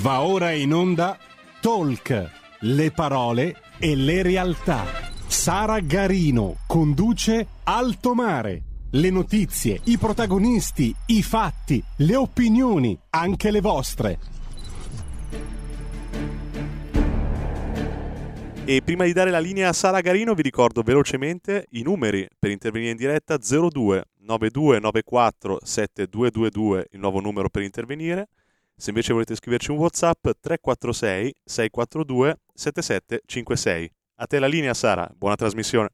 Va ora in onda Talk, le parole e le realtà. Sara Garino conduce Alto Mare. Le notizie, i protagonisti, i fatti, le opinioni, anche le vostre. E prima di dare la linea a Sara Garino vi ricordo velocemente i numeri per intervenire in diretta 02 9294 7222 il nuovo numero per intervenire se invece volete scriverci un WhatsApp 346 642 7756. A te la linea Sara, buona trasmissione.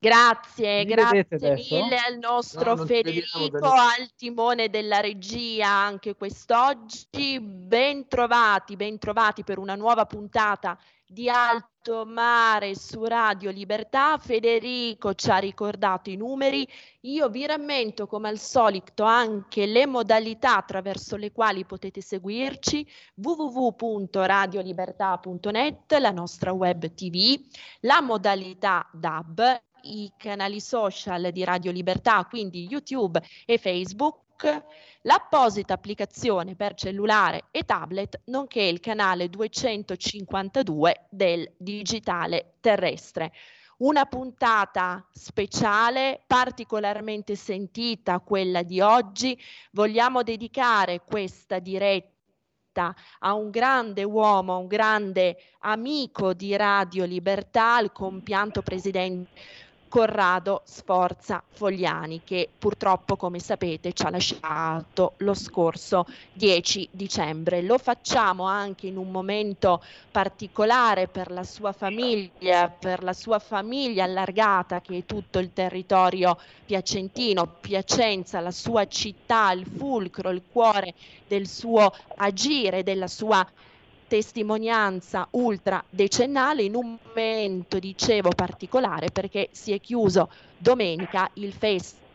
Grazie, grazie mille al nostro no, Federico, al timone della regia anche quest'oggi. Ben trovati, ben trovati per una nuova puntata di Alto Mare su Radio Libertà. Federico ci ha ricordato i numeri. Io vi rammento come al solito anche le modalità attraverso le quali potete seguirci www.radiolibertà.net, la nostra web TV, la modalità DAB, i canali social di Radio Libertà, quindi YouTube e Facebook l'apposita applicazione per cellulare e tablet, nonché il canale 252 del digitale terrestre. Una puntata speciale, particolarmente sentita, quella di oggi. Vogliamo dedicare questa diretta a un grande uomo, un grande amico di Radio Libertà, il compianto presidente Corrado Sforza Fogliani che purtroppo come sapete ci ha lasciato lo scorso 10 dicembre. Lo facciamo anche in un momento particolare per la sua famiglia, per la sua famiglia allargata che è tutto il territorio piacentino, Piacenza, la sua città, il fulcro, il cuore del suo agire, della sua testimonianza ultra decennale in un momento, dicevo, particolare perché si è chiuso domenica il Festival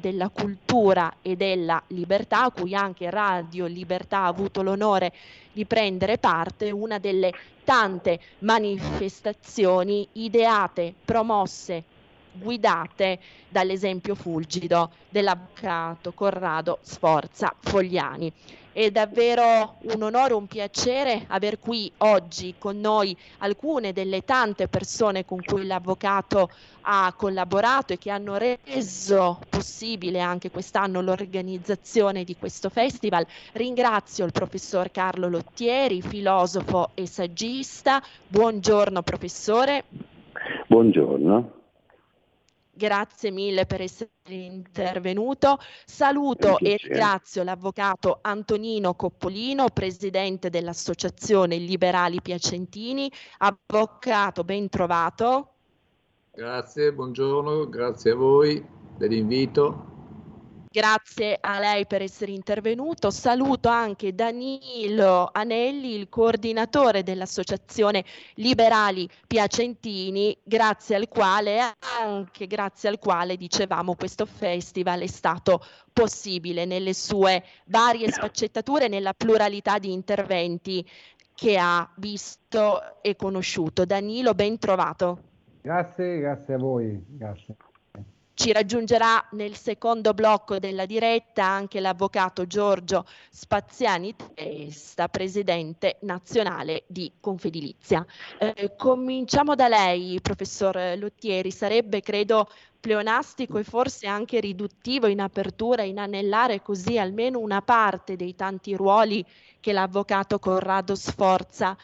della cultura e della libertà, a cui anche Radio Libertà ha avuto l'onore di prendere parte, una delle tante manifestazioni ideate, promosse, guidate dall'esempio fulgido dell'avvocato Corrado Sforza Fogliani. È davvero un onore, un piacere aver qui oggi con noi alcune delle tante persone con cui l'avvocato ha collaborato e che hanno reso possibile anche quest'anno l'organizzazione di questo festival. Ringrazio il professor Carlo Lottieri, filosofo e saggista. Buongiorno professore. Buongiorno. Grazie mille per essere intervenuto. Saluto e ringrazio l'avvocato Antonino Coppolino, presidente dell'Associazione Liberali Piacentini. Avvocato, ben trovato. Grazie, buongiorno, grazie a voi dell'invito. Grazie a lei per essere intervenuto. Saluto anche Danilo Anelli, il coordinatore dell'Associazione Liberali Piacentini, grazie al quale, anche grazie al quale, dicevamo, questo festival è stato possibile nelle sue varie sfaccettature, nella pluralità di interventi che ha visto e conosciuto. Danilo, ben trovato. Grazie, grazie a voi. Grazie. Ci raggiungerà nel secondo blocco della diretta anche l'avvocato Giorgio Spaziani Testa, presidente nazionale di Confedilizia. Eh, cominciamo da lei, professor Lottieri. Sarebbe, credo, pleonastico e forse anche riduttivo in apertura inanellare così almeno una parte dei tanti ruoli che l'avvocato Corrado Sforza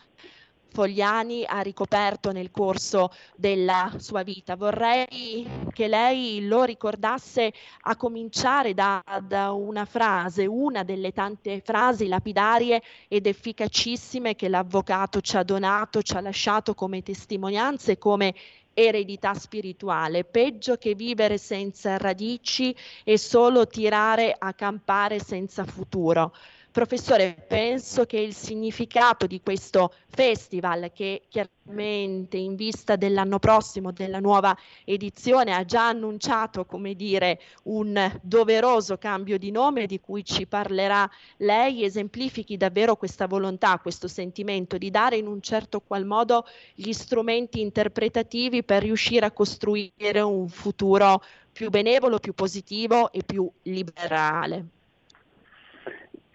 Fogliani ha ricoperto nel corso della sua vita. Vorrei che lei lo ricordasse a cominciare da, da, una frase, una delle tante frasi lapidarie ed efficacissime che l'avvocato ci ha donato, ci ha lasciato come testimonianze, come eredità spirituale, peggio che vivere senza radici e solo tirare a campare senza futuro. Professore, penso che il significato di questo festival, che chiaramente in vista dell'anno prossimo, della nuova edizione, ha già annunciato, come dire, un doveroso cambio di nome di cui ci parlerà lei, esemplifichi davvero questa volontà, questo sentimento di dare in un certo qual modo gli strumenti interpretativi per riuscire a costruire un futuro più benevolo, più positivo e più liberale.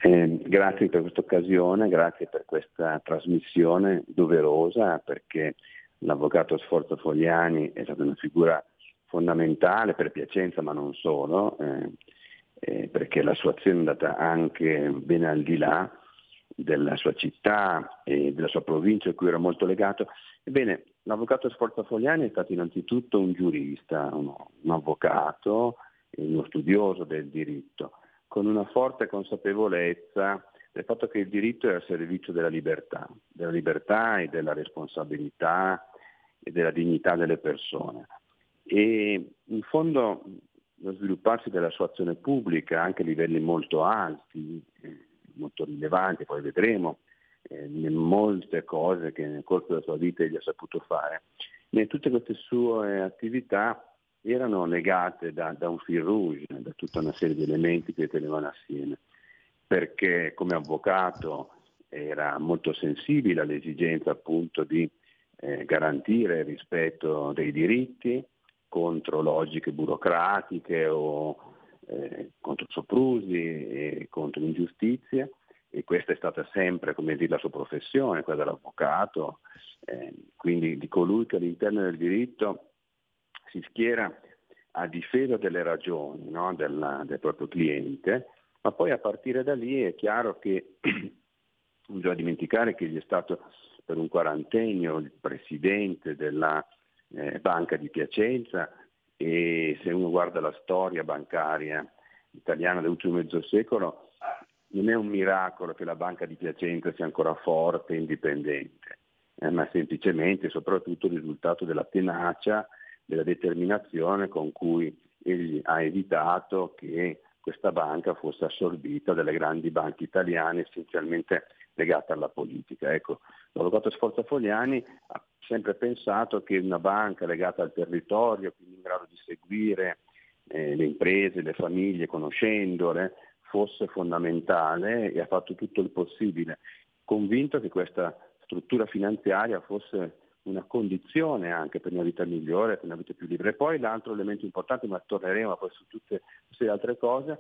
Eh, grazie per questa occasione, grazie per questa trasmissione doverosa perché l'avvocato Sforzo Fogliani è stata una figura fondamentale per Piacenza ma non solo, eh, eh, perché la sua azione è andata anche ben al di là della sua città e della sua provincia a cui era molto legato. Ebbene, l'avvocato Sforza Fogliani è stato innanzitutto un giurista, uno, un avvocato, uno studioso del diritto, con una forte consapevolezza del fatto che il diritto è al servizio della libertà, della libertà e della responsabilità e della dignità delle persone. E in fondo lo svilupparsi della sua azione pubblica anche a livelli molto alti, eh, molto rilevanti, poi vedremo, eh, molte cose che nel corso della sua vita egli ha saputo fare. E tutte queste sue attività erano legate da, da un fil rouge, da tutta una serie di elementi che tenevano assieme, perché come avvocato era molto sensibile all'esigenza appunto di eh, garantire il rispetto dei diritti contro logiche burocratiche o eh, contro soprusi e contro l'ingiustizia e questa è stata sempre dire, la sua professione, quella dell'avvocato, eh, quindi di colui che all'interno del diritto si schiera a difesa delle ragioni no? Della, del proprio cliente, ma poi a partire da lì è chiaro che non bisogna dimenticare che egli è stato per un quarantennio il presidente della eh, Banca di Piacenza e se uno guarda la storia bancaria italiana dell'ultimo mezzo secolo non è un miracolo che la Banca di Piacenza sia ancora forte e indipendente, eh, ma semplicemente e soprattutto il risultato della tenacia, della determinazione con cui egli ha evitato che questa banca fosse assorbita dalle grandi banche italiane essenzialmente legate alla politica. Ecco, l'avvocato Sforza Fogliani ha sempre pensato che una banca legata al territorio, quindi in grado di seguire eh, le imprese, le famiglie, conoscendole, fosse fondamentale e ha fatto tutto il possibile, convinto che questa struttura finanziaria fosse una condizione anche per una vita migliore, per una vita più libera. E poi l'altro elemento importante, ma torneremo poi su tutte le altre cose,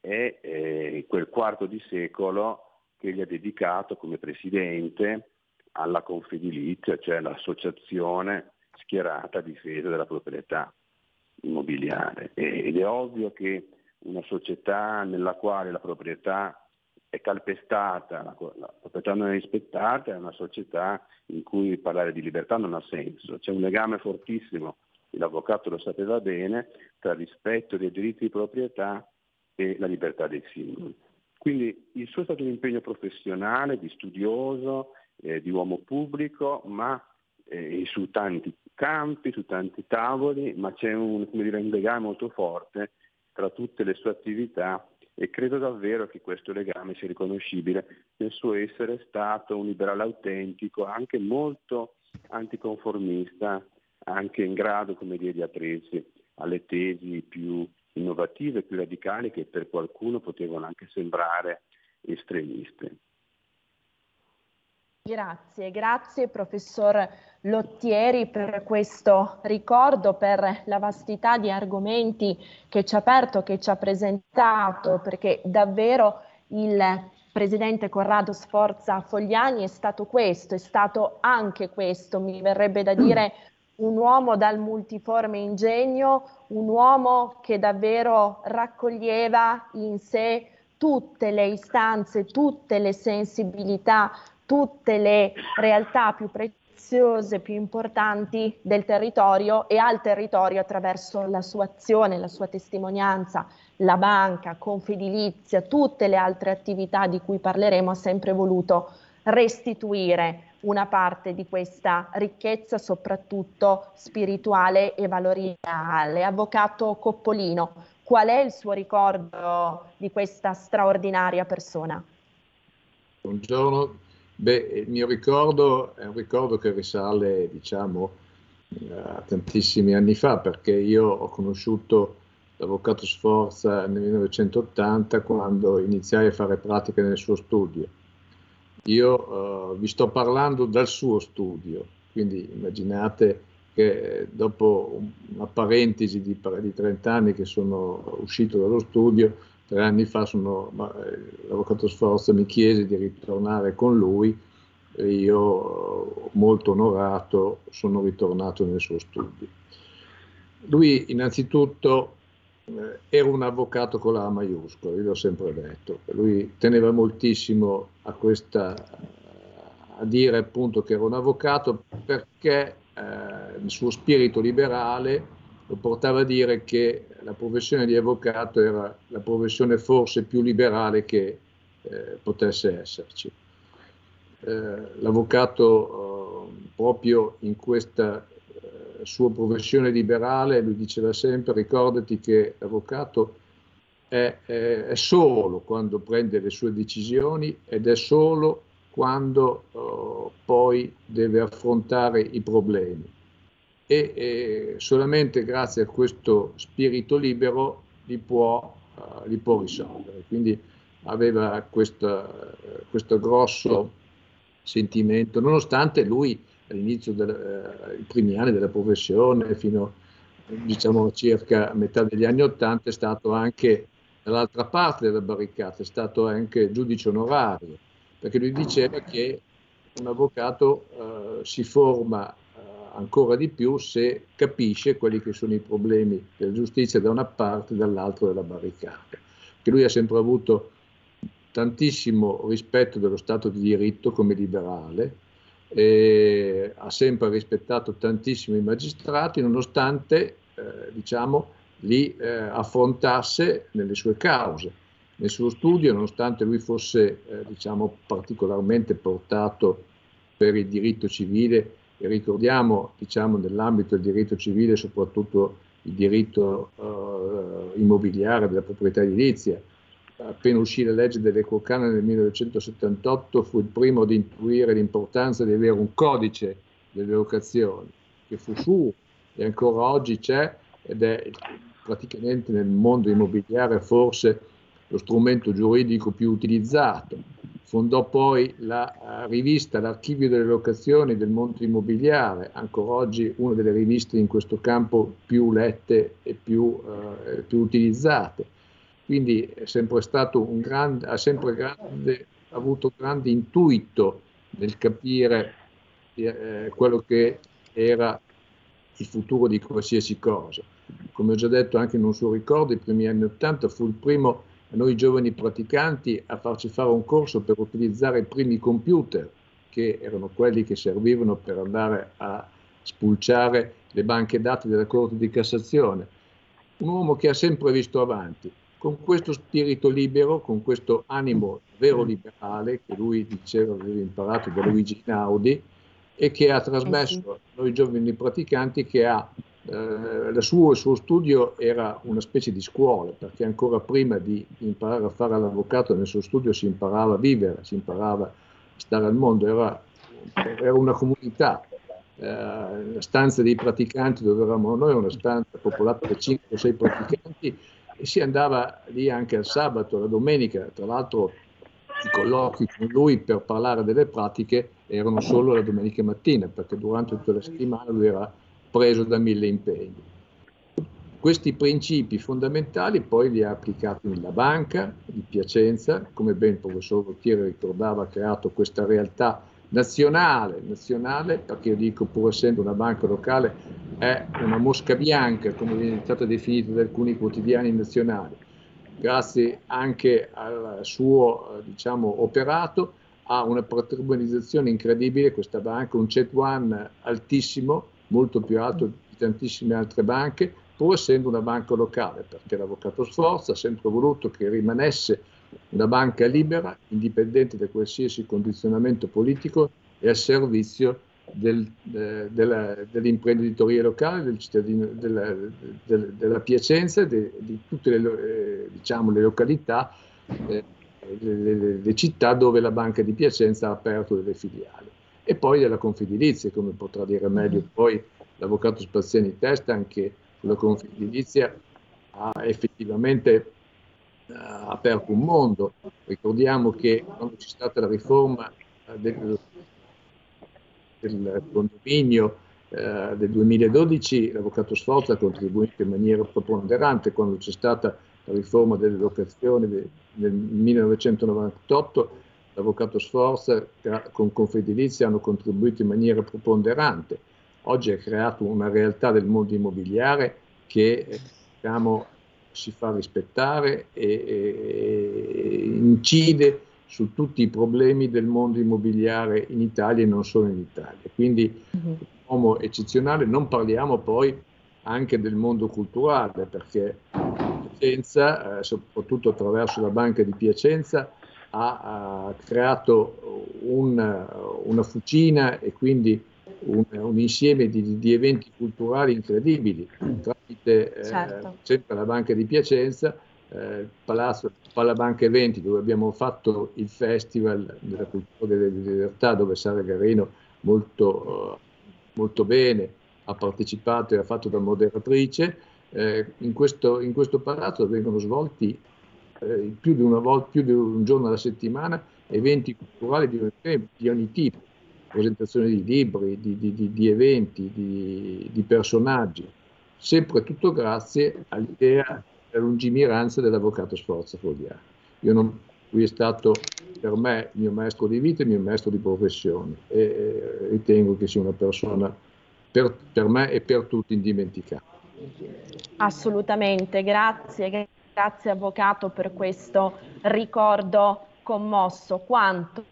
è eh, quel quarto di secolo che gli ha dedicato come presidente alla Confedilizia, cioè l'associazione schierata a difesa della proprietà immobiliare. Ed è ovvio che una società nella quale la proprietà è calpestata, la, la, proprietà non è rispettata, è una società in cui parlare di libertà non ha senso. C'è un legame fortissimo, l'avvocato lo sapeva bene, tra rispetto dei diritti di proprietà e la libertà dei singoli. Quindi il suo è stato un impegno professionale, di studioso, eh, di uomo pubblico, ma eh, su tanti campi, su tanti tavoli, ma c'è un, dire, un legame molto forte tra tutte le sue attività e credo davvero che questo legame sia riconoscibile nel suo essere stato un liberale autentico, anche molto anticonformista, anche in grado come dire, di aprirsi alle tesi più innovative, più radicali che per qualcuno potevano anche sembrare estremiste. Grazie, grazie professor Lottieri per questo ricordo, per la vastità di argomenti che ci ha aperto, che ci ha presentato, perché davvero il presidente Corrado Sforza Fogliani è stato questo, è stato anche questo, mi verrebbe da dire un uomo dal multiforme ingegno, un uomo che davvero raccoglieva in sé tutte le istanze, tutte le sensibilità, tutte le realtà più preziose, più importanti del territorio e al territorio attraverso la sua azione, la sua testimonianza, la banca, Confedilizia, tutte le altre attività di cui parleremo, ha sempre voluto restituire una parte di questa ricchezza, soprattutto spirituale e valoriale. Avvocato Coppolino, qual è il suo ricordo di questa straordinaria persona? Buongiorno, Beh, il mio ricordo è un ricordo che risale, diciamo, a tantissimi anni fa, perché io ho conosciuto l'avvocato Sforza nel 1980 quando iniziai a fare pratica nel suo studio. Io uh, vi sto parlando dal suo studio, quindi immaginate che dopo una parentesi di, di 30 anni che sono uscito dallo studio, tre anni fa sono, eh, l'avvocato Sforza mi chiese di ritornare con lui e io, molto onorato, sono ritornato nel suo studio. Lui innanzitutto eh, era un avvocato con la A maiuscola, io l'ho sempre detto, lui teneva moltissimo a, questa, a dire appunto che era un avvocato perché eh, il suo spirito liberale lo portava a dire che la professione di avvocato era la professione forse più liberale che eh, potesse esserci. Eh, l'avvocato eh, proprio in questa eh, sua professione liberale, lui diceva sempre ricordati che l'avvocato è, è, è, solo quando prende le sue decisioni ed è solo quando oh, poi deve affrontare i problemi e, e solamente grazie a questo spirito libero li può, uh, li può risolvere. Quindi aveva questo, questo grosso sentimento, nonostante lui all'inizio dei uh, primi anni della professione, fino diciamo circa a metà degli anni Ottanta, è stato anche dall'altra parte della barricata, è stato anche giudice onorario, perché lui diceva che un avvocato uh, si forma ancora di più se capisce quelli che sono i problemi della giustizia da una parte e dall'altra della barricata. Che lui ha sempre avuto tantissimo rispetto dello Stato di diritto come liberale, ha sempre rispettato tantissimo i magistrati nonostante eh, diciamo, li eh, affrontasse nelle sue cause. Nel suo studio, nonostante lui fosse eh, diciamo, particolarmente portato per il diritto civile e ricordiamo, diciamo, nell'ambito del diritto civile, soprattutto il diritto uh, immobiliare della proprietà edilizia. Appena uscì la legge dell'Equo nel 1978 fu il primo ad intuire l'importanza di avere un codice delle locazioni, che fu su e ancora oggi c'è ed è praticamente nel mondo immobiliare forse lo strumento giuridico più utilizzato Fondò poi la uh, rivista L'Archivio delle locazioni del mondo immobiliare, ancora oggi una delle riviste in questo campo più lette e più, uh, più utilizzate. Quindi è sempre stato un grande, ha sempre grande, avuto grande intuito nel capire eh, quello che era il futuro di qualsiasi cosa. Come ho già detto anche in un suo ricordo, i primi anni Ottanta fu il primo noi giovani praticanti a farci fare un corso per utilizzare i primi computer, che erano quelli che servivano per andare a spulciare le banche dati della Corte di Cassazione. Un uomo che ha sempre visto avanti, con questo spirito libero, con questo animo vero liberale che lui diceva aveva imparato da Luigi Naudi e che ha trasmesso a noi giovani praticanti che ha eh, suo, il suo studio era una specie di scuola, perché ancora prima di imparare a fare l'avvocato nel suo studio si imparava a vivere, si imparava a stare al mondo, era, era una comunità. Eh, la stanza dei praticanti dove eravamo noi, una stanza popolata da 5 o 6 praticanti e si andava lì anche al sabato, la domenica, tra l'altro i colloqui con lui per parlare delle pratiche erano solo la domenica mattina, perché durante tutta la settimana lui era preso da mille impegni. Questi principi fondamentali poi li ha applicati nella banca di Piacenza, come ben il professor Rottiere ricordava, ha creato questa realtà nazionale, nazionale perché io dico pur essendo una banca locale è una mosca bianca come viene stata definita da alcuni quotidiani nazionali. Grazie anche al suo diciamo, operato ha una patrimonializzazione incredibile questa banca, un CET1 altissimo molto più alto di tantissime altre banche, pur essendo una banca locale, perché l'Avvocato Sforza ha sempre voluto che rimanesse una banca libera, indipendente da qualsiasi condizionamento politico e al servizio del, eh, della, dell'imprenditoria locale, del della, del, della Piacenza, de, di tutte le, eh, diciamo, le località, eh, le, le, le, città dove la Banca di Piacenza ha aperto delle filiali e poi della Confedilizia, come potrà dire meglio poi l'avvocato Spaziani Testa, anche sulla Confedilizia ha effettivamente uh, aperto un mondo. Ricordiamo che quando c'è stata la riforma uh, del, del, condominio uh, del 2012, l'avvocato Sforza ha contribuito in maniera preponderante quando c'è stata la riforma delle locazioni nel 1998, l'avvocato Sforza con Confedilizia hanno contribuito in maniera preponderante. Oggi è creata una realtà del mondo immobiliare che diciamo, si fa rispettare e, e, incide su tutti i problemi del mondo immobiliare in Italia e non solo in Italia. Quindi un uomo eccezionale, non parliamo poi anche del mondo culturale, perché Piacenza, eh, soprattutto attraverso la Banca di Piacenza, ha, ha creato un, una fucina e quindi un, un insieme di, di, eventi culturali incredibili tramite eh, certo. sempre la Banca di Piacenza, eh, Palazzo Palabanca Eventi dove abbiamo fatto il Festival della Cultura delle Libertà dove Sara Garino molto, uh, molto bene ha partecipato e ha fatto da moderatrice. Eh, in, questo, in, questo, palazzo vengono svolti eh, più, di volta, più, di un giorno alla settimana eventi culturali di, di ogni tipo, presentazioni di libri, di, di, di eventi, di, personaggi, sempre tutto grazie all'idea della lungimiranza dell'avvocato Sforza Fogliari. Non, lui è stato per me il mio maestro di vita e il mio maestro di professione e ritengo che sia una persona per, per me e per tutti indimenticabile. Assolutamente, grazie, grazie Avvocato per questo ricordo commosso. Quanto,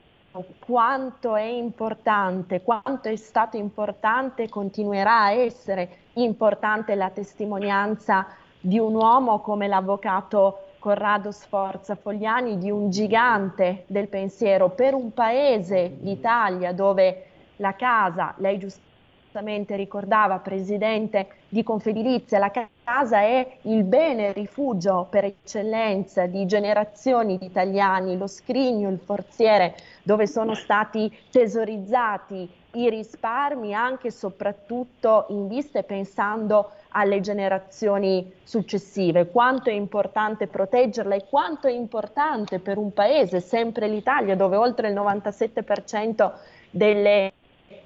quanto è importante, quanto è stato importante e continuerà a essere importante la testimonianza di un uomo come l'Avvocato Corrado Sforza Fogliani, di un gigante del pensiero per un paese, l'Italia, dove la casa, lei giustamente ricordava, presidente di Confedilizia, la casa è il bene rifugio per eccellenza di generazioni di italiani, lo scrigno, il forziere dove sono stati tesorizzati i risparmi anche e soprattutto in vista e pensando alle generazioni successive. Quanto è importante proteggerla e quanto è importante per un paese, sempre l'Italia, dove oltre il 97% delle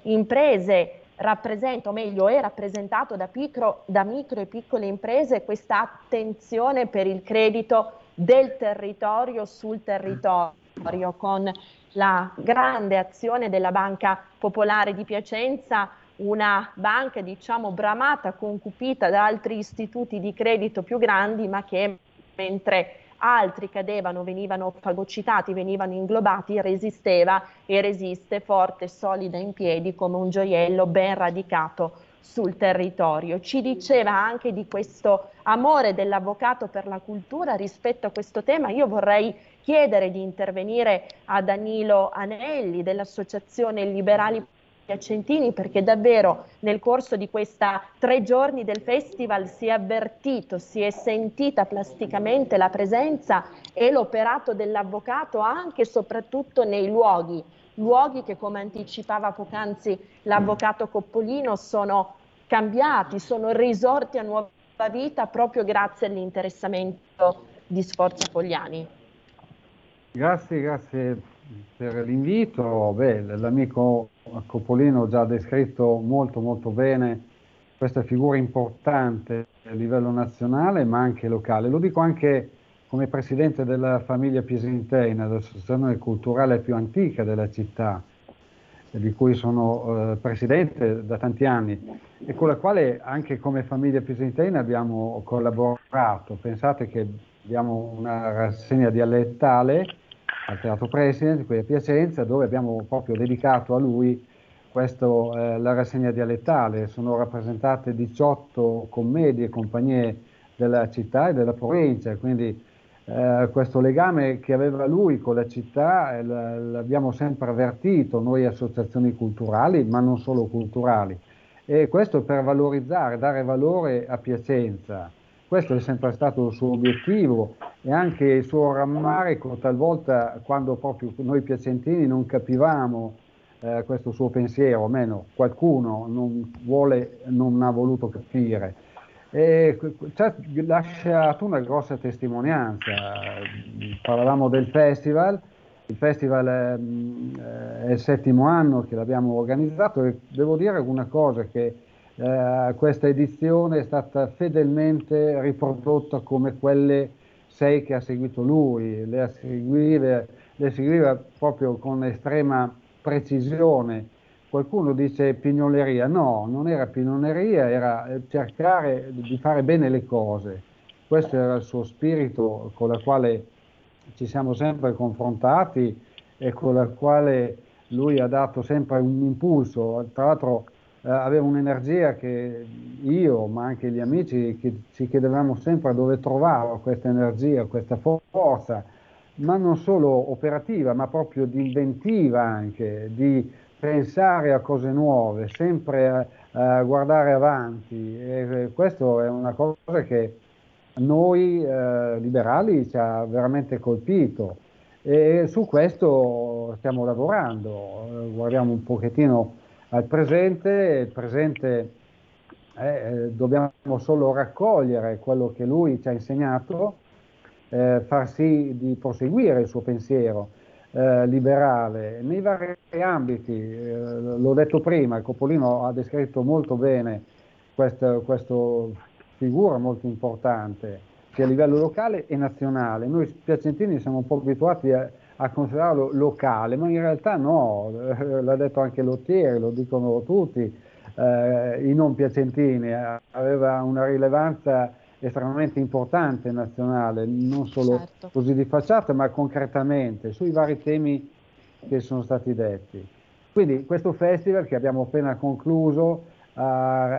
imprese rappresenta, o meglio è rappresentato da, picro, da micro e piccole imprese questa attenzione per il credito del territorio sul territorio con la grande azione della Banca Popolare di Piacenza, una banca diciamo bramata, concupita da altri istituti di credito più grandi, ma che mentre altri cadevano, venivano fagocitati, venivano inglobati, resisteva e resiste forte, solida in piedi come un gioiello ben radicato sul territorio. Ci diceva anche di questo amore dell'avvocato per la cultura rispetto a questo tema. Io vorrei chiedere di intervenire a Danilo Anelli dell'Associazione Liberali Piacentini perché davvero nel corso di questa tre giorni del festival si è avvertito, si è sentita plasticamente la presenza e l'operato dell'avvocato anche e soprattutto nei luoghi, luoghi che come anticipava poc'anzi l'avvocato Coppolino sono cambiati, sono risorti a nuova vita proprio grazie all'interessamento di Sforza Fogliani. Grazie, grazie per l'invito. Beh, l'amico Coppolino ha già descritto molto molto bene questa figura importante a livello nazionale ma anche locale. Lo dico anche come presidente della famiglia piesentena, l'associazione culturale più antica della città, di cui sono eh, presidente da tanti anni e con la quale anche come famiglia piesentena abbiamo collaborato. Pensate che abbiamo una rassegna dialettale al Teatro President qui a Piacenza dove abbiamo proprio dedicato a lui questo, eh, la rassegna dialettale. Sono rappresentate 18 commedie e compagnie della città e della provincia, quindi eh, questo legame che aveva lui con la città eh, l'abbiamo sempre avvertito noi associazioni culturali, ma non solo culturali. E questo per valorizzare, dare valore a Piacenza. Questo è sempre stato il suo obiettivo e anche il suo rammarico, talvolta quando proprio noi piacentini non capivamo eh, questo suo pensiero, o meno qualcuno non, vuole, non ha voluto capire. E ha lasciato una grossa testimonianza. Parlavamo del festival, il festival è, è il settimo anno che l'abbiamo organizzato e devo dire una cosa che eh, questa edizione è stata fedelmente riprodotta come quelle sei che ha seguito lui, le, seguiva, le seguiva proprio con estrema precisione. Qualcuno dice pignoleria, no, non era pignoleria, era cercare di fare bene le cose. Questo era il suo spirito con il quale ci siamo sempre confrontati e con il quale lui ha dato sempre un impulso. Tra l'altro eh, aveva un'energia che io, ma anche gli amici, che ci chiedevamo sempre dove trovava questa energia, questa forza, ma non solo operativa, ma proprio di inventiva anche, di pensare a cose nuove, sempre a, a guardare avanti. E questo è una cosa che noi eh, liberali ci ha veramente colpito e su questo stiamo lavorando, guardiamo un pochettino al presente, il presente eh, dobbiamo solo raccogliere quello che lui ci ha insegnato, eh, far sì di proseguire il suo pensiero eh, liberale nei vari ambiti. Eh, l'ho detto prima, Copolino ha descritto molto bene questa figura molto importante sia a livello locale e nazionale. Noi piacentini siamo un po' abituati a, a considerarlo locale, ma in realtà no, l'ha detto anche Lottieri, lo dicono tutti, eh, i non piacentini, aveva una rilevanza estremamente importante nazionale, non solo certo. così di facciata, ma concretamente, sui vari temi che sono stati detti. Quindi questo festival che abbiamo appena concluso uh,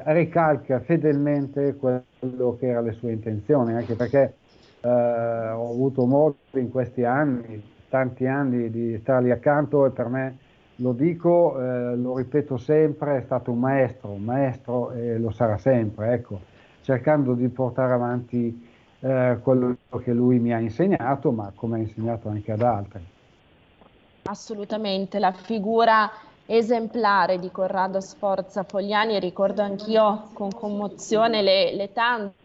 ricalca fedelmente quello che erano le sue intenzioni, anche perché uh, ho avuto modo in questi anni tanti anni di stargli accanto e per me, lo dico, eh, lo ripeto sempre, è stato un maestro, un maestro e lo sarà sempre, ecco, cercando di portare avanti eh, quello che lui mi ha insegnato, ma come ha insegnato anche ad altri. Assolutamente, la figura esemplare di Corrado Sforza Fogliani, ricordo anch'io con commozione le, le tante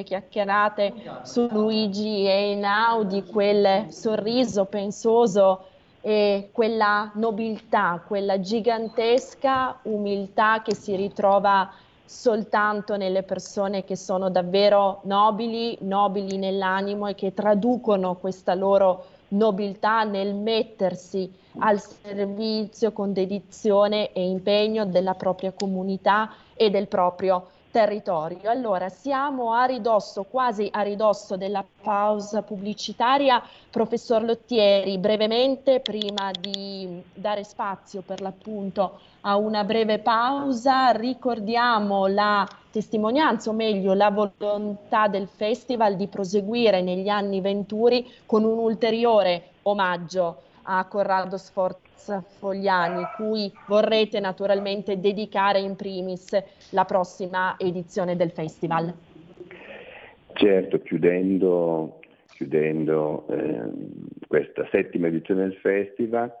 chiacchierate su Luigi e Einaudi, quel sorriso pensoso e quella nobiltà, quella gigantesca umiltà che si ritrova soltanto nelle persone che sono davvero nobili, nobili nell'animo e che traducono questa loro nobiltà nel mettersi al servizio con dedizione e impegno della propria comunità e del proprio territorio. Allora, siamo a ridosso, quasi a ridosso della pausa pubblicitaria. Professor Lottieri, brevemente, prima di dare spazio per l'appunto a una breve pausa, ricordiamo la testimonianza, o meglio la volontà del Festival di proseguire negli anni venturi con un ulteriore omaggio a Corrado Sforza Fogliani, cui vorrete naturalmente dedicare in primis la prossima edizione del festival. Certo, chiudendo, chiudendo eh, questa settima edizione del festival,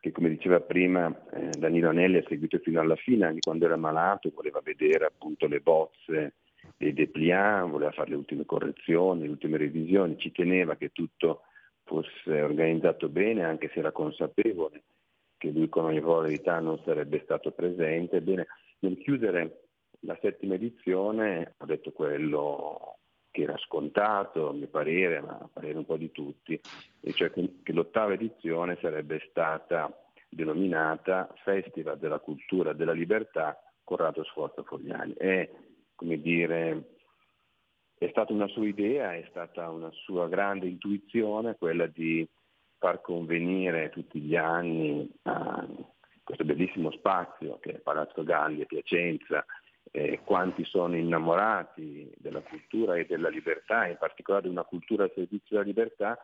che come diceva prima eh, Danilo Anelli ha seguito fino alla fine, anche quando era malato, voleva vedere appunto le bozze dei dépliant, voleva fare le ultime correzioni, le ultime revisioni, ci teneva che tutto fosse organizzato bene, anche se era consapevole che lui con ogni probabilità non sarebbe stato presente. Bene, nel chiudere la settima edizione ha detto quello che era scontato, a mio parere, ma a parere un po' di tutti, e cioè che, l'ottava edizione sarebbe stata denominata Festival della Cultura della Libertà Corrado Sforza Fogliani. È, come dire, è stata una sua idea, è stata una sua grande intuizione quella di far convenire tutti gli anni a questo bellissimo spazio che è Palazzo Galli a Piacenza, eh, quanti sono innamorati della cultura e della libertà, in particolare di una cultura al servizio della libertà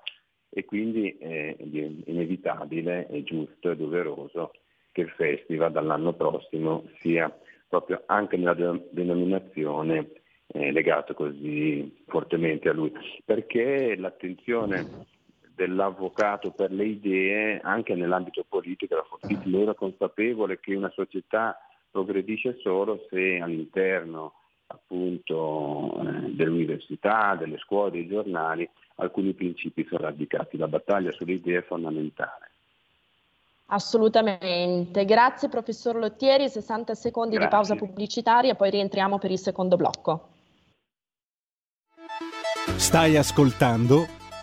e quindi è inevitabile, è giusto e doveroso che il festival dall'anno prossimo sia proprio anche nella denominazione eh, legato così fortemente a lui, perché l'attenzione dell'avvocato per le idee anche nell'ambito politico era fortissimo, era consapevole che una società progredisce solo se all'interno appunto eh, dell'università, delle scuole, dei giornali, alcuni principi sono radicati. La battaglia sulle idee è fondamentale. Assolutamente. Grazie professor Lottieri, 60 secondi Grazie. di pausa pubblicitaria, poi rientriamo per il secondo blocco. Stai ascoltando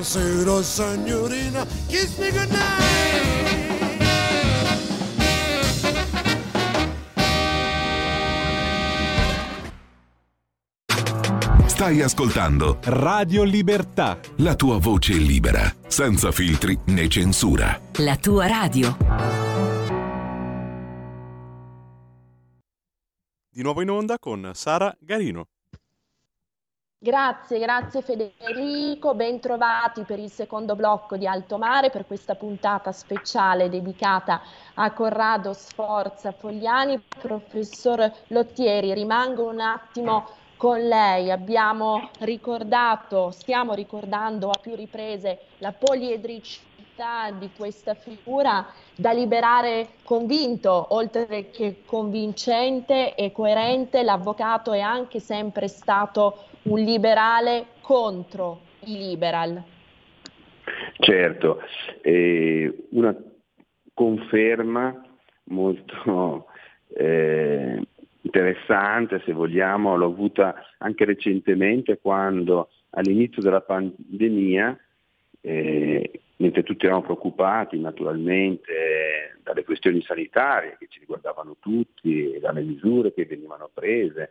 Buonasera signorina, kiss me goodnight. Stai ascoltando Radio Libertà. La tua voce libera, senza filtri né censura. La tua radio. Di nuovo in onda con Sara Garino. Grazie, grazie Federico, bentrovati per il secondo blocco di Alto Mare per questa puntata speciale dedicata a Corrado Sforza Fogliani. Professor Lottieri, rimango un attimo con lei. Abbiamo ricordato, stiamo ricordando a più riprese la poliedricità di questa figura da liberare convinto, oltre che convincente e coerente. L'avvocato è anche sempre stato un liberale contro i liberal. Certo, eh, una conferma molto eh, interessante, se vogliamo, l'ho avuta anche recentemente quando all'inizio della pandemia, eh, mentre tutti erano preoccupati naturalmente dalle questioni sanitarie che ci riguardavano tutti, dalle misure che venivano prese,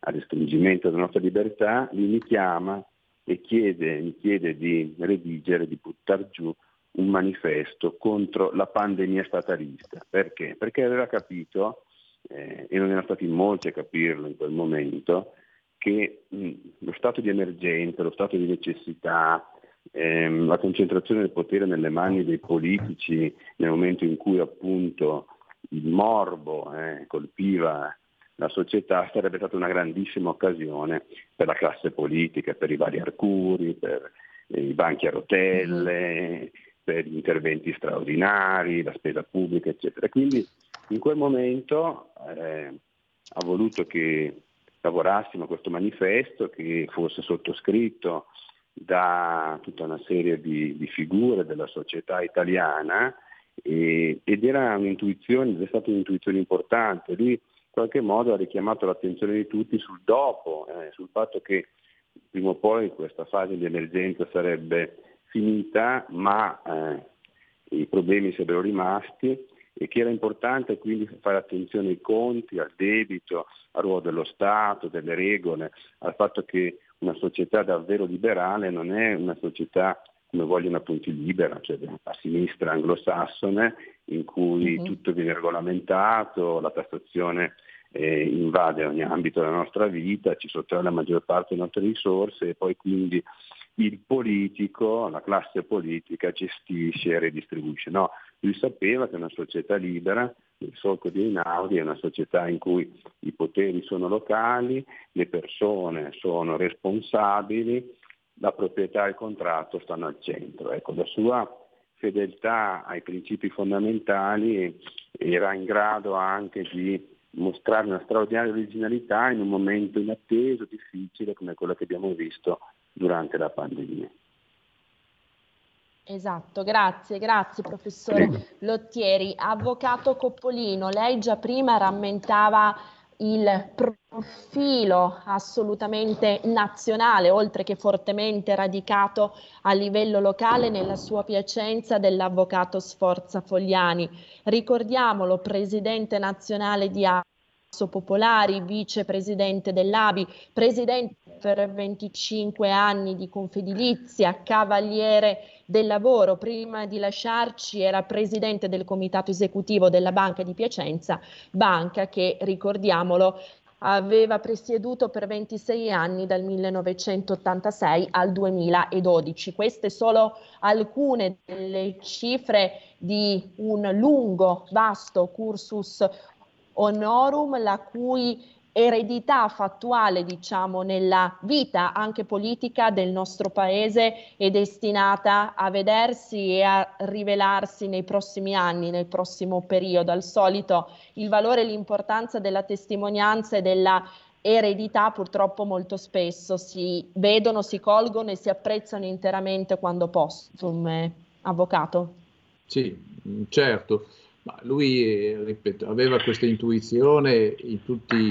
al restringimento della nostra libertà, lui mi chiama e chiede, mi chiede di redigere, di buttare giù un manifesto contro la pandemia statalista. Perché? Perché aveva capito, eh, e non erano stati molti a capirlo in quel momento, che mh, lo stato di emergenza, lo stato di necessità, ehm, la concentrazione del potere nelle mani dei politici nel momento in cui appunto il morbo eh, colpiva la società sarebbe stata una grandissima occasione per la classe politica, per i vari arcuri, per i banchi a rotelle, per gli interventi straordinari, la spesa pubblica, eccetera. Quindi in quel momento eh, ha voluto che lavorassimo a questo manifesto, che fosse sottoscritto da tutta una serie di, di figure della società italiana e, ed era un'intuizione, è stata un'intuizione importante. Lui qualche modo ha richiamato l'attenzione di tutti sul dopo, eh, sul fatto che prima o poi questa fase di emergenza sarebbe finita, ma eh, i problemi sarebbero rimasti e che era importante quindi fare attenzione ai conti, al debito, al ruolo dello Stato, delle regole, al fatto che una società davvero liberale non è una società come vogliono appunto libera, cioè a sinistra anglosassone, in cui uh-huh. tutto viene regolamentato, la tassazione eh, invade ogni ambito della nostra vita, ci sottrae la maggior parte delle nostre risorse e poi quindi il politico, la classe politica gestisce e redistribuisce. No, lui sapeva che una società libera, il solco di Einaudi, è una società in cui i poteri sono locali, le persone sono responsabili, la proprietà e il contratto stanno al centro. Ecco, la sua fedeltà ai principi fondamentali era in grado anche di mostrare una straordinaria originalità in un momento inatteso, difficile come quello che abbiamo visto durante la pandemia. Esatto, grazie, grazie professore Prego. Lottieri. Avvocato Coppolino, lei già prima rammentava il profilo assolutamente nazionale, oltre che fortemente radicato a livello locale nella sua Piacenza dell'avvocato Sforza Fogliani. Ricordiamolo, presidente nazionale di Popolari, vicepresidente dell'ABI, presidente per 25 anni di Confedilizia, cavaliere del lavoro. Prima di lasciarci era presidente del comitato esecutivo della Banca di Piacenza, banca che, ricordiamolo, aveva presieduto per 26 anni dal 1986 al 2012. Queste sono alcune delle cifre di un lungo, vasto cursus honorum, la cui eredità fattuale, diciamo, nella vita anche politica del nostro paese è destinata a vedersi e a rivelarsi nei prossimi anni, nel prossimo periodo. Al solito il valore e l'importanza della testimonianza e della eredità purtroppo molto spesso si vedono, si colgono e si apprezzano interamente quando postum, eh, avvocato. Sì, certo. Ma lui, ripeto, aveva questa intuizione in tutti,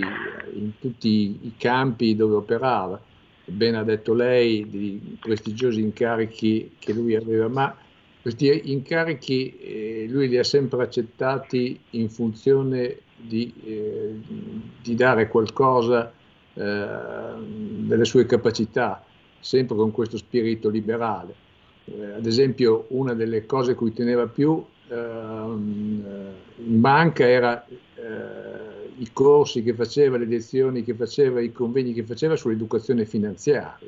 in tutti i campi dove operava. Ben ha detto lei di prestigiosi incarichi che lui aveva, ma questi incarichi eh, lui li ha sempre accettati in funzione di, eh, di dare qualcosa eh, delle sue capacità, sempre con questo spirito liberale. Eh, ad esempio, una delle cose cui teneva più in banca era eh, i corsi che faceva, le lezioni che faceva, i convegni che faceva sull'educazione finanziaria,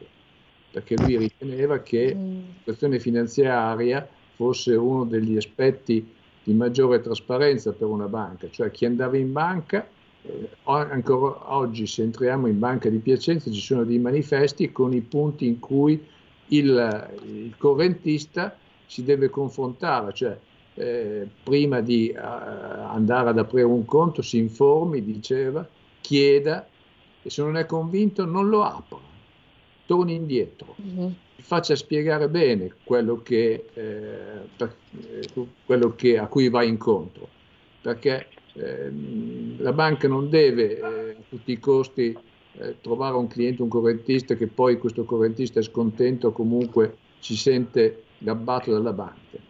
perché lui riteneva che mm. l'educazione finanziaria fosse uno degli aspetti di maggiore trasparenza per una banca, cioè chi andava in banca, eh, ancora oggi se entriamo in banca di Piacenza ci sono dei manifesti con i punti in cui il, il correntista si deve confrontare, cioè eh, prima di uh, andare ad aprire un conto si informi, diceva, chieda e se non è convinto non lo apra, torni indietro, mm-hmm. faccia spiegare bene quello che, eh, per, eh, quello che, a cui va incontro, perché ehm, la banca non deve eh, a tutti i costi eh, trovare un cliente, un correntista che poi questo correntista è scontento comunque si sente gabbato dalla banca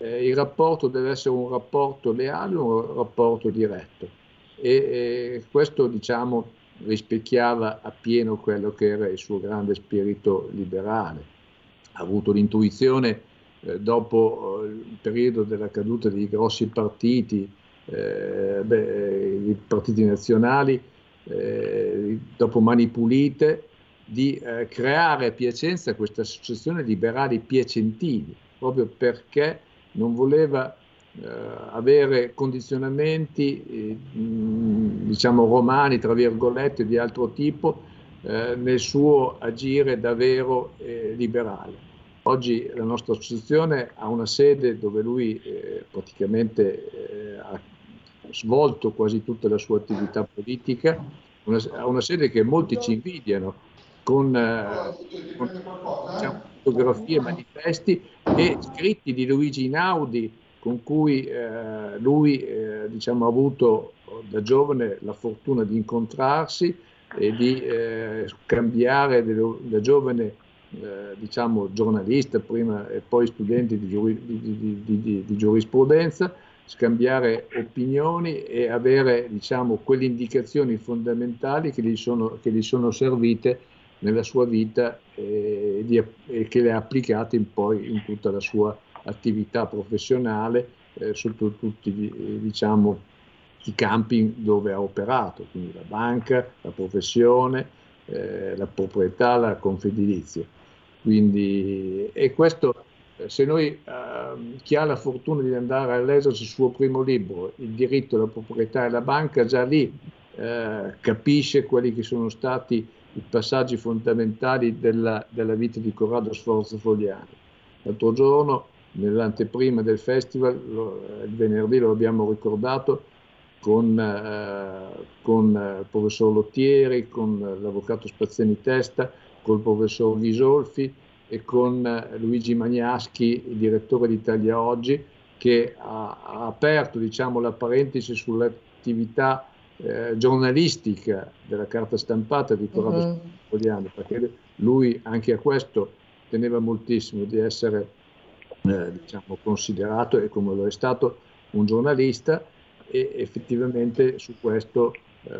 eh, il rapporto deve essere un rapporto leale, un rapporto diretto e eh, questo diciamo rispecchiava appieno quello che era il suo grande spirito liberale. Ha avuto l'intuizione eh, dopo eh, il periodo della caduta dei grossi partiti, eh, beh, i partiti nazionali, eh, dopo Mani Pulite, di creare a Piacenza questa associazione liberali piacentini, proprio perché non voleva eh, avere condizionamenti, eh, diciamo, romani, tra virgolette, di altro tipo eh, nel suo agire davvero eh, liberale. Oggi la nostra associazione ha una sede dove lui eh, praticamente eh, ha svolto quasi tutta la sua attività politica, una, una sede che molti ci invidiano, con, con diciamo, fotografie, manifesti e scritti di Luigi Inaudi con cui eh, lui eh, diciamo, ha avuto da giovane la fortuna di incontrarsi e di eh, scambiare da giovane eh, diciamo, giornalista prima e poi studente di, giuri, di, di, di, giurisprudenza, scambiare opinioni e avere diciamo, quelle indicazioni fondamentali che gli sono, che gli sono servite nella sua vita eh, di, e che le ha applicate in poi in tutta la sua attività professionale eh, sotto tutti diciamo, i campi dove ha operato, quindi la banca, la professione, eh, la proprietà, la confedilizia. Quindi, e questo, eh, se noi, eh, chi ha la fortuna di andare a leggersi il suo primo libro, Il diritto alla proprietà e la banca, già lì eh, capisce quelli che sono stati i passaggi fondamentali della, della vita di Corrado Sforza Fogliani. L'altro giorno, nell'anteprima del festival, lo, il venerdì lo abbiamo ricordato, con, eh, con il professor Lottieri, con l'avvocato Spazzeni Testa, con il professor Visolfi e con eh, Luigi Magnaschi, il direttore di Italia Oggi, che ha, ha aperto diciamo, la parentesi sull'attività eh, giornalistica della carta stampata di Corrado uh-huh. perché lui anche a questo teneva moltissimo di essere eh, diciamo, considerato e come lo è stato un giornalista e effettivamente su questo eh,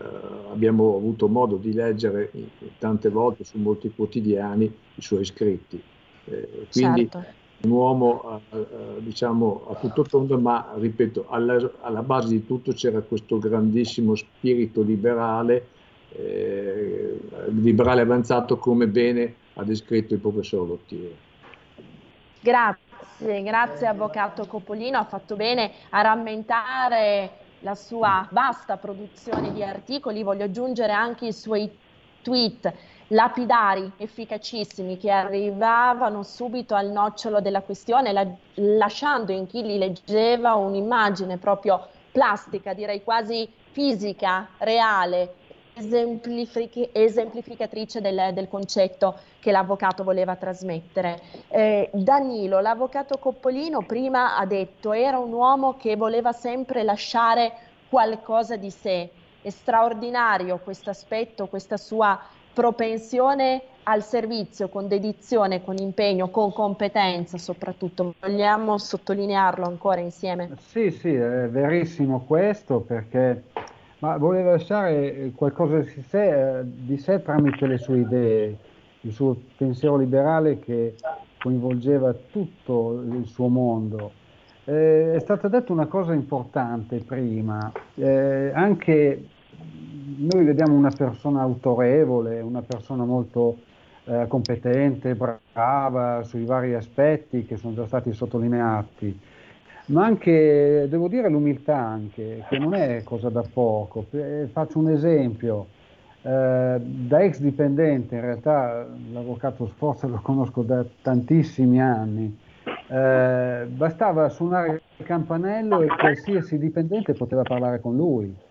abbiamo avuto modo di leggere tante volte su molti quotidiani i suoi scritti. Eh, quindi certo un uomo eh, diciamo a tutto tondo, ma ripeto, alla, alla, base di tutto c'era questo grandissimo spirito liberale eh, liberale avanzato come bene ha descritto il professor Lottieri. Grazie, grazie Avvocato Coppolino, ha fatto bene a rammentare la sua vasta produzione di articoli, voglio aggiungere anche i suoi tweet lapidari, efficacissimi, che arrivavano subito al nocciolo della questione, la, lasciando in chi li leggeva un'immagine proprio plastica, direi quasi fisica, reale, esemplific- esemplificatrice del, del, concetto che l'avvocato voleva trasmettere. Eh, Danilo, l'avvocato Coppolino prima ha detto era un uomo che voleva sempre lasciare qualcosa di sé. È straordinario questo aspetto, questa sua propensione al servizio con dedizione, con impegno, con competenza soprattutto. Vogliamo sottolinearlo ancora insieme? Sì, sì, è verissimo questo perché ma voleva lasciare qualcosa di sé, di sé tramite le sue idee, il suo pensiero liberale che coinvolgeva tutto il suo mondo. Eh, è stata detta una cosa importante prima, eh, anche noi vediamo una persona autorevole, una persona molto eh, competente, brava sui vari aspetti che sono già stati sottolineati, ma anche, devo dire, l'umiltà anche, che non è cosa da poco. Faccio un esempio, eh, da ex dipendente, in realtà l'avvocato Sforza lo conosco da tantissimi anni, eh, bastava suonare il campanello e qualsiasi dipendente poteva parlare con lui.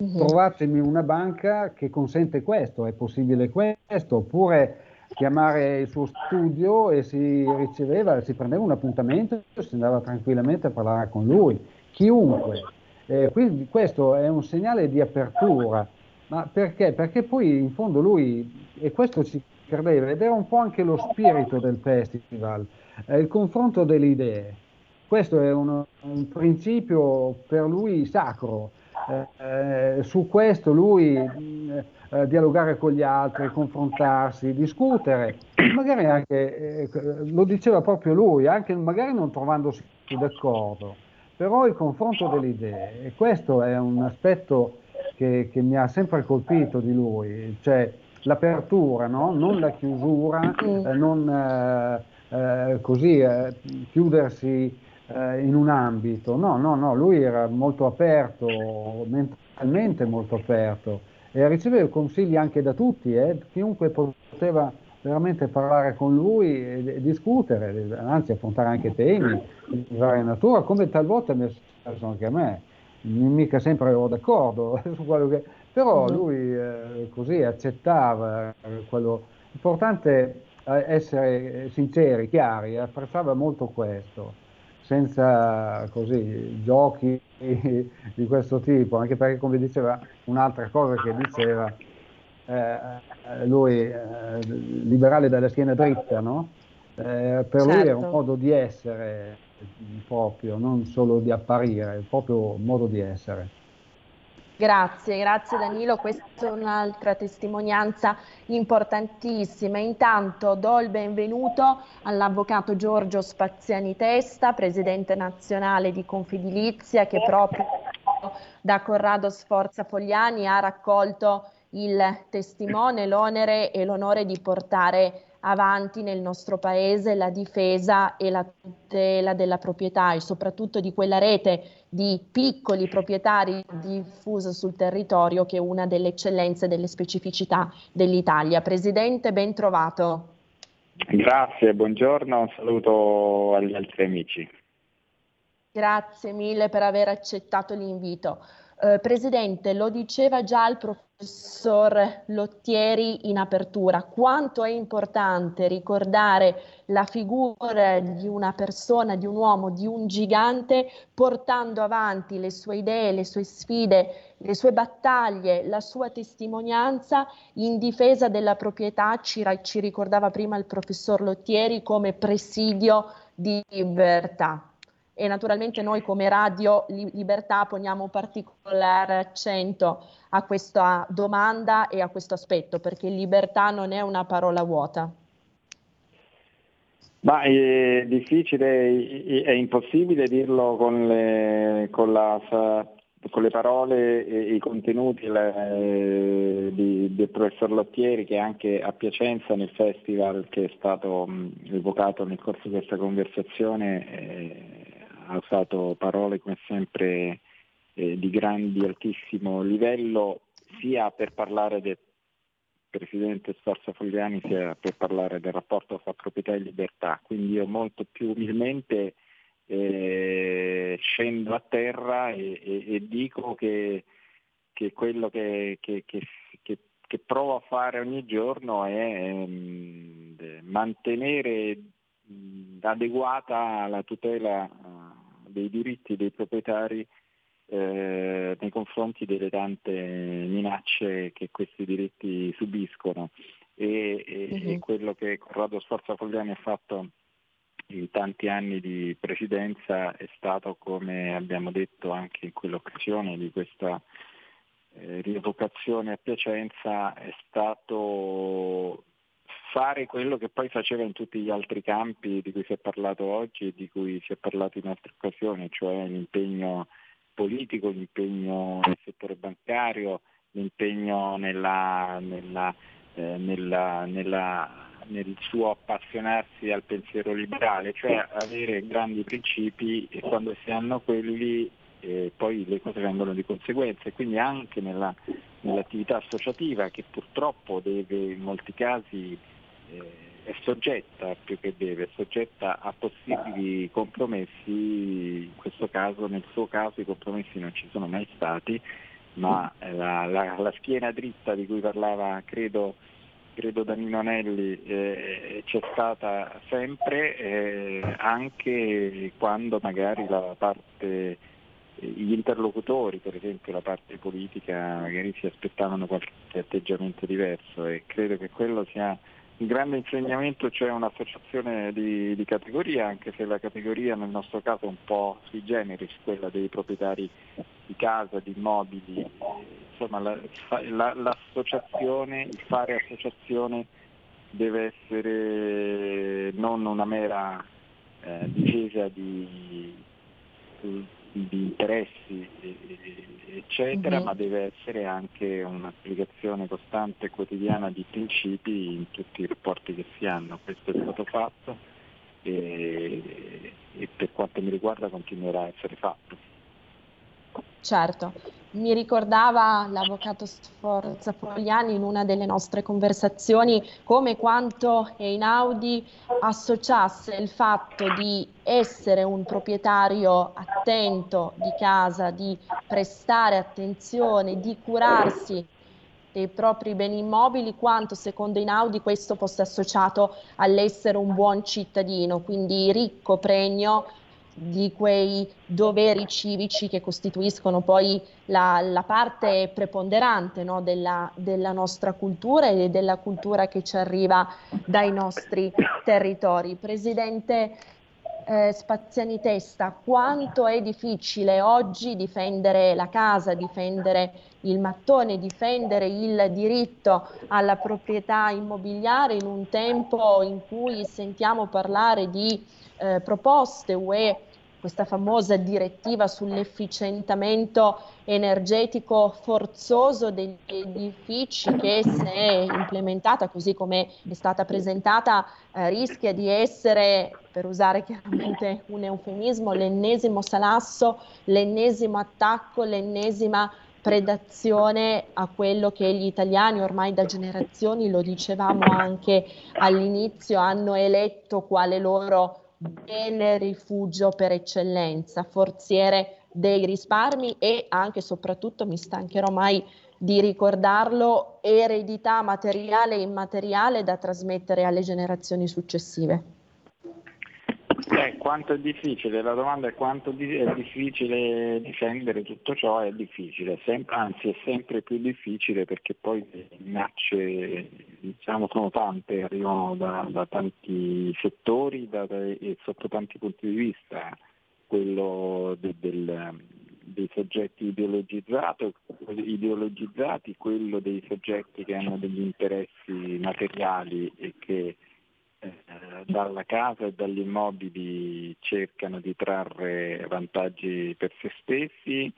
Uh-huh. Trovatemi una banca che consente questo, è possibile questo, oppure chiamare il suo studio e si riceveva, si prendeva un appuntamento e si andava tranquillamente a parlare con lui, chiunque. Eh, quindi questo è un segnale di apertura, ma perché? Perché poi in fondo lui, e questo ci credeva, ed era un po' anche lo spirito del festival, eh, il confronto delle idee. Questo è un, un principio per lui sacro, eh, su questo lui eh, dialogare con gli altri, confrontarsi, discutere, magari anche, eh, lo diceva proprio lui, anche magari non trovandosi d'accordo, però il confronto delle idee, e questo è un aspetto che, che mi ha sempre colpito di lui, cioè l'apertura, no? non la chiusura, eh, non eh, così chiudersi eh, in un ambito. No, no, no, lui era molto aperto, mentalmente molto aperto e riceveva consigli anche da tutti, eh, chiunque poteva veramente parlare con lui e, e, discutere, anzi affrontare anche temi di varia natura, come talvolta mi è successo anche a me. Mica sempre ero d'accordo su quello che... però mm-hmm. lui eh, così accettava quello... L'importante è essere sinceri, chiari, apprezzava molto questo senza così, giochi di questo tipo, anche perché come diceva un'altra cosa che diceva, eh, lui eh, liberale dalla schiena dritta, no? eh, per certo. lui era un modo di essere proprio, non solo di apparire, proprio un modo di essere. Grazie, grazie Danilo, questa è un'altra testimonianza importantissima. Intanto do il benvenuto all'avvocato Giorgio Spaziani Testa, presidente nazionale di Confedilizia, che proprio da Corrado Sforza Fogliani ha raccolto il testimone, l'onere e l'onore di portare avanti nel nostro paese la difesa e la tutela della proprietà e soprattutto di quella rete di piccoli proprietari diffusa sul territorio che è una delle eccellenze e delle specificità dell'Italia. Presidente, ben trovato. Grazie, buongiorno, un saluto agli altri amici. Grazie mille per aver accettato l'invito. Eh, Presidente, lo diceva già il professor Lottieri in apertura, quanto è importante ricordare la figura di una persona, di un uomo, di un gigante, portando avanti le sue idee, le sue sfide, le sue battaglie, la sua testimonianza in difesa della proprietà, ci, ci ricordava prima il professor Lottieri, come presidio di libertà e naturalmente noi come Radio Libertà poniamo un particolare accento a questa domanda e a questo aspetto, perché libertà non è una parola vuota. Ma è difficile, è impossibile dirlo con le, con la, con le parole e i contenuti le, di, del professor Lottieri che anche a Piacenza nel festival che è stato evocato nel corso di questa conversazione eh, ha usato parole come sempre eh, di grandi, altissimo livello sia per parlare del Presidente Sforza Fogliani sia per parlare del rapporto fra proprietà e libertà, quindi io molto più umilmente eh, scendo a terra e, e, e dico che, che quello che, che, che, provo a fare ogni giorno è eh, mantenere adeguata la tutela dei diritti dei proprietari eh, nei confronti delle tante minacce che questi diritti subiscono e, e, uh-huh. e quello che Corrado Sforza Fogliani ha fatto in tanti anni di presidenza è stato, come abbiamo detto anche in quell'occasione di questa eh, rievocazione a Piacenza, è stato fare quello che poi faceva in tutti gli altri campi di cui si è parlato oggi e di cui si è parlato in altre occasioni, cioè l'impegno politico, l'impegno nel settore bancario, l'impegno nella, nella, eh, nella, nel suo appassionarsi al pensiero liberale, cioè avere grandi principi e quando si hanno quelli eh, poi le cose vengono di conseguenza. E quindi anche nella, nell'attività associativa che purtroppo deve in molti casi è soggetta più che deve, è soggetta a possibili compromessi, in questo caso, nel suo caso i compromessi non ci sono mai stati, ma la, la, la schiena dritta di cui parlava credo, credo Danilo Anelli eh, c'è stata sempre, eh, anche quando magari la parte gli interlocutori, per esempio la parte politica, magari si aspettavano qualche atteggiamento diverso e credo che quello sia il grande insegnamento c'è un'associazione di, di, categoria, anche se la categoria nel nostro caso è un po' sui generis, quella dei proprietari di casa, di immobili, insomma la, la, l'associazione, il fare associazione deve essere non una mera eh, difesa di, di interessi eccetera, mm-hmm. ma deve essere anche un'applicazione costante e quotidiana di principi in tutti i rapporti che si hanno. Questo è stato fatto e, e per quanto mi riguarda continuerà a essere fatto. Certo, mi ricordava l'avvocato Sforza Fogliani in una delle nostre conversazioni come quanto Einaudi associasse il fatto di essere un proprietario attento di casa, di prestare attenzione, di curarsi dei propri beni immobili, quanto secondo Einaudi questo fosse associato all'essere un buon cittadino, quindi ricco, pregno di quei doveri civici che costituiscono poi la, la parte preponderante no, della, della, nostra cultura e della cultura che ci arriva dai nostri territori. Presidente eh, Spaziani Testa, quanto è difficile oggi difendere la casa, difendere il mattone, difendere il diritto alla proprietà immobiliare in un tempo in cui sentiamo parlare di eh, proposte UE questa famosa direttiva sull'efficientamento energetico forzoso degli edifici che se implementata così come è stata presentata eh, rischia di essere, per usare chiaramente un eufemismo, l'ennesimo salasso, l'ennesimo attacco, l'ennesima predazione a quello che gli italiani ormai da generazioni, lo dicevamo anche all'inizio, hanno eletto quale loro bene rifugio per eccellenza, forziere dei risparmi e anche e soprattutto, mi stancherò mai di ricordarlo, eredità materiale e immateriale da trasmettere alle generazioni successive. Eh, quanto è difficile, la domanda è quanto è difficile difendere tutto ciò, è difficile, Sem- anzi è sempre più difficile perché poi le minacce diciamo, sono tante, arrivano da, da tanti settori da, da, e sotto tanti punti di vista, quello de, del, dei soggetti ideologizzati, quello dei soggetti che hanno degli interessi materiali e che dalla casa e dagli immobili cercano di trarre vantaggi per se stessi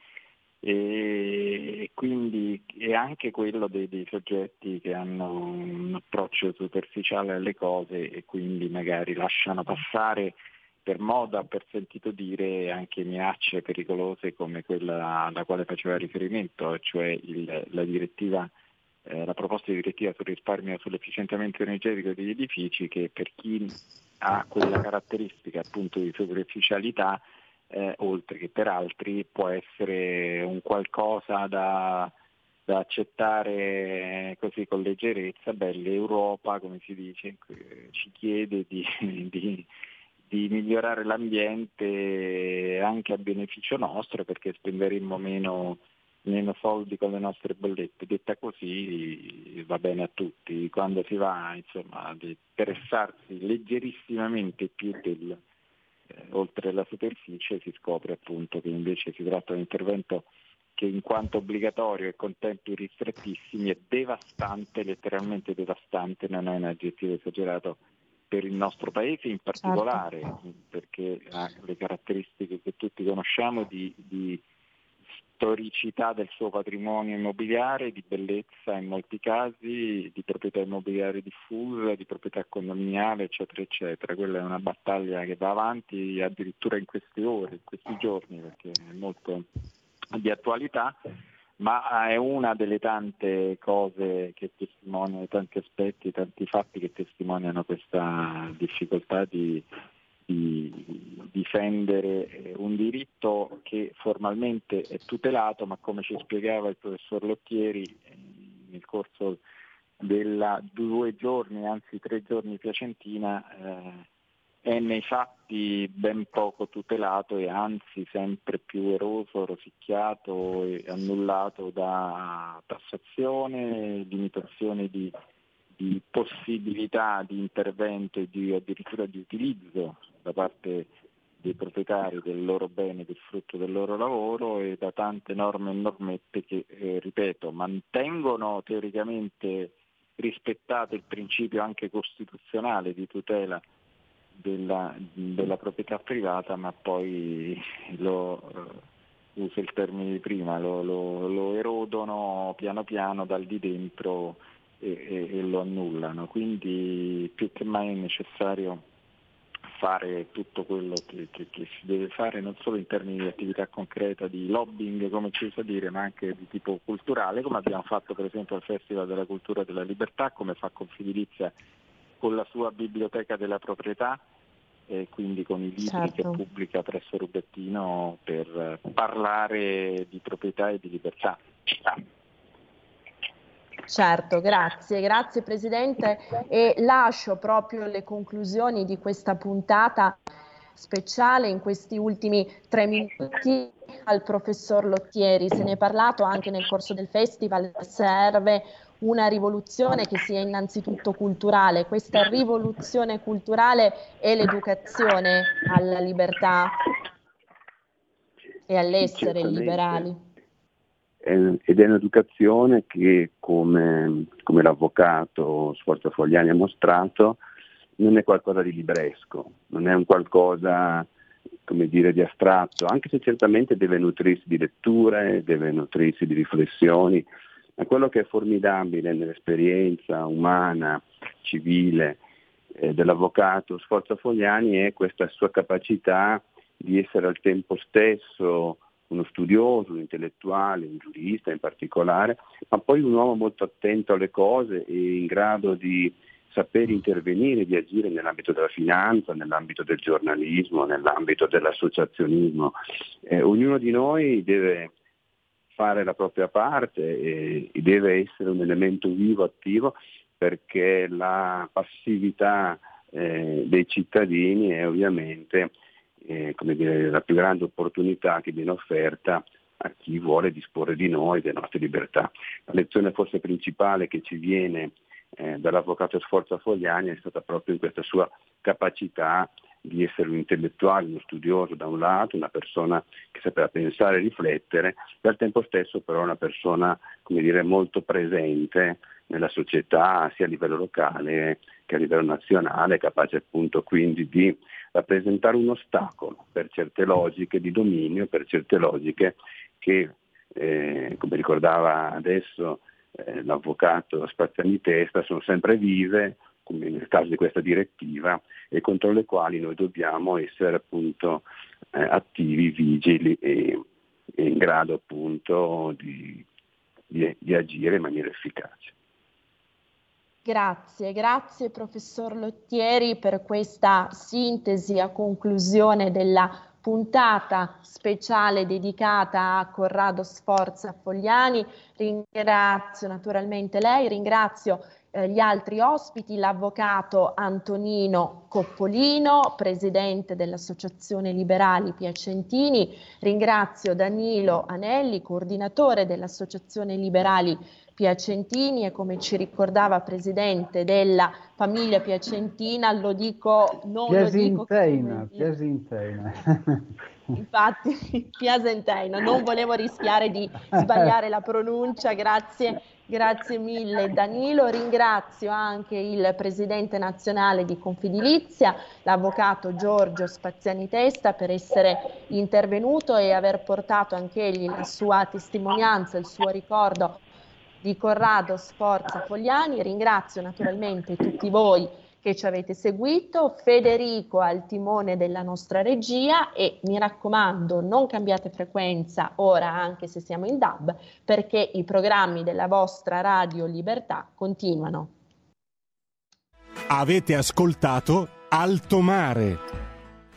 e quindi è anche quello dei, dei, soggetti che hanno un approccio superficiale alle cose e quindi magari lasciano passare per moda, per sentito dire, anche minacce pericolose come quella alla quale faceva riferimento, cioè il, la, direttiva, eh, la proposta di direttiva sul risparmio e sull'efficientamento energetico degli edifici che per chi ha quella caratteristica appunto di superficialità eh, oltre che per altri può essere un qualcosa da, da accettare così con leggerezza. Beh, l'Europa, come si dice, ci chiede di, di, di migliorare l'ambiente anche a beneficio nostro perché spenderemmo meno, meno soldi con le nostre bollette. Detta così va bene a tutti. Quando si va insomma, ad interessarsi leggerissimamente più del, eh, oltre la superficie si scopre appunto che invece si tratta di un intervento che in quanto obbligatorio e con tempi ristrettissimi è devastante, letteralmente devastante, non è un aggettivo esagerato per il nostro paese in particolare, certo. perché ha le caratteristiche che tutti conosciamo di, di storicità del suo patrimonio immobiliare, di bellezza in molti casi, di proprietà immobiliare diffusa, di proprietà condominiale, eccetera, eccetera. Quella è una battaglia che va avanti addirittura in queste ore, in questi giorni, perché è molto di attualità, ma è una delle tante cose che testimoniano, tanti aspetti, tanti fatti che testimoniano questa difficoltà di di difendere eh, un diritto che formalmente è tutelato, ma come ci spiegava il professor Lottieri eh, nel corso della due giorni, anzi tre giorni piacentina, eh, è nei fatti ben poco tutelato e anzi sempre più eroso, rosicchiato e annullato da tassazione, limitazione di, di possibilità di intervento e di, addirittura di utilizzo da parte dei proprietari del loro bene, del frutto del loro lavoro e da tante norme e normette che, eh, ripeto, mantengono teoricamente rispettato il principio anche costituzionale di tutela della, della proprietà privata, ma poi lo, eh, uso il termine di prima, lo, lo, lo, erodono piano piano dal di dentro e, e, lo annullano. Quindi più che mai è necessario fare tutto quello che, che, che, si deve fare non solo in termini di attività concreta, di lobbying come ci usa dire, ma anche di tipo culturale, come abbiamo fatto per esempio al Festival della Cultura della Libertà, come fa Confidilizia con la sua biblioteca della proprietà e quindi con i libri certo. che pubblica presso Rubettino per parlare di proprietà e di libertà. Certo, grazie, grazie Presidente e lascio proprio le conclusioni di questa puntata speciale in questi ultimi tre minuti al professor Lottieri. Se ne è parlato anche nel corso del festival, serve una rivoluzione che sia innanzitutto culturale. Questa rivoluzione culturale è l'educazione alla libertà e all'essere liberali ed è un'educazione che, come, come l'avvocato Sforza Fogliani ha mostrato, non è qualcosa di libresco, non è un qualcosa come dire, di astratto, anche se certamente deve nutrirsi di letture, deve nutrirsi di riflessioni, ma quello che è formidabile nell'esperienza umana, civile eh, dell'avvocato Sforza Fogliani è questa sua capacità di essere al tempo stesso uno studioso, un intellettuale, un giurista in particolare, ma poi un uomo molto attento alle cose e in grado di saper intervenire, di agire nell'ambito della finanza, nell'ambito del giornalismo, nell'ambito dell'associazionismo. Eh, ognuno di noi deve fare la propria parte e, deve essere un elemento vivo, attivo, perché la passività eh, dei cittadini è ovviamente eh, dire, la più grande opportunità che viene offerta a chi vuole disporre di noi, delle nostre libertà. La lezione forse principale che ci viene eh, dall'avvocato Sforza Fogliani è stata proprio in questa sua capacità di essere un intellettuale, uno studioso da un lato, una persona che sapeva pensare e riflettere, e al tempo stesso però una persona dire, molto presente nella società sia a livello locale che a livello nazionale, capace appunto quindi di rappresentare un ostacolo per certe logiche di dominio, per certe logiche che eh, come ricordava adesso eh, l'avvocato Spazzani Testa, sono sempre vive, come nel caso di questa direttiva, e contro le quali noi dobbiamo essere appunto eh, attivi, vigili e, e, in grado appunto di, di, di agire in maniera efficace. Grazie, grazie professor Lottieri per questa sintesi a conclusione della puntata speciale dedicata a Corrado Sforza Fogliani. Ringrazio naturalmente lei, ringrazio eh, gli altri ospiti, l'avvocato Antonino Coppolino, presidente dell'Associazione Liberali Piacentini, ringrazio Danilo Anelli, coordinatore dell'Associazione Liberali Piacentini. E come ci ricordava presidente della famiglia piacentina, lo dico non dico Piasinteina. Infatti, Piasenteina, non volevo rischiare di sbagliare la pronuncia, grazie, grazie mille Danilo. Ringrazio anche il presidente nazionale di Confidilizia, l'avvocato Giorgio Spaziani Testa, per essere intervenuto e aver portato anche egli la sua testimonianza, il suo ricordo di Corrado Sforza Fogliani. Ringrazio naturalmente tutti voi che ci avete seguito, Federico al timone della nostra regia e mi raccomando non cambiate frequenza ora anche se siamo in DAB perché i programmi della vostra Radio Libertà continuano. Avete ascoltato Alto Mare.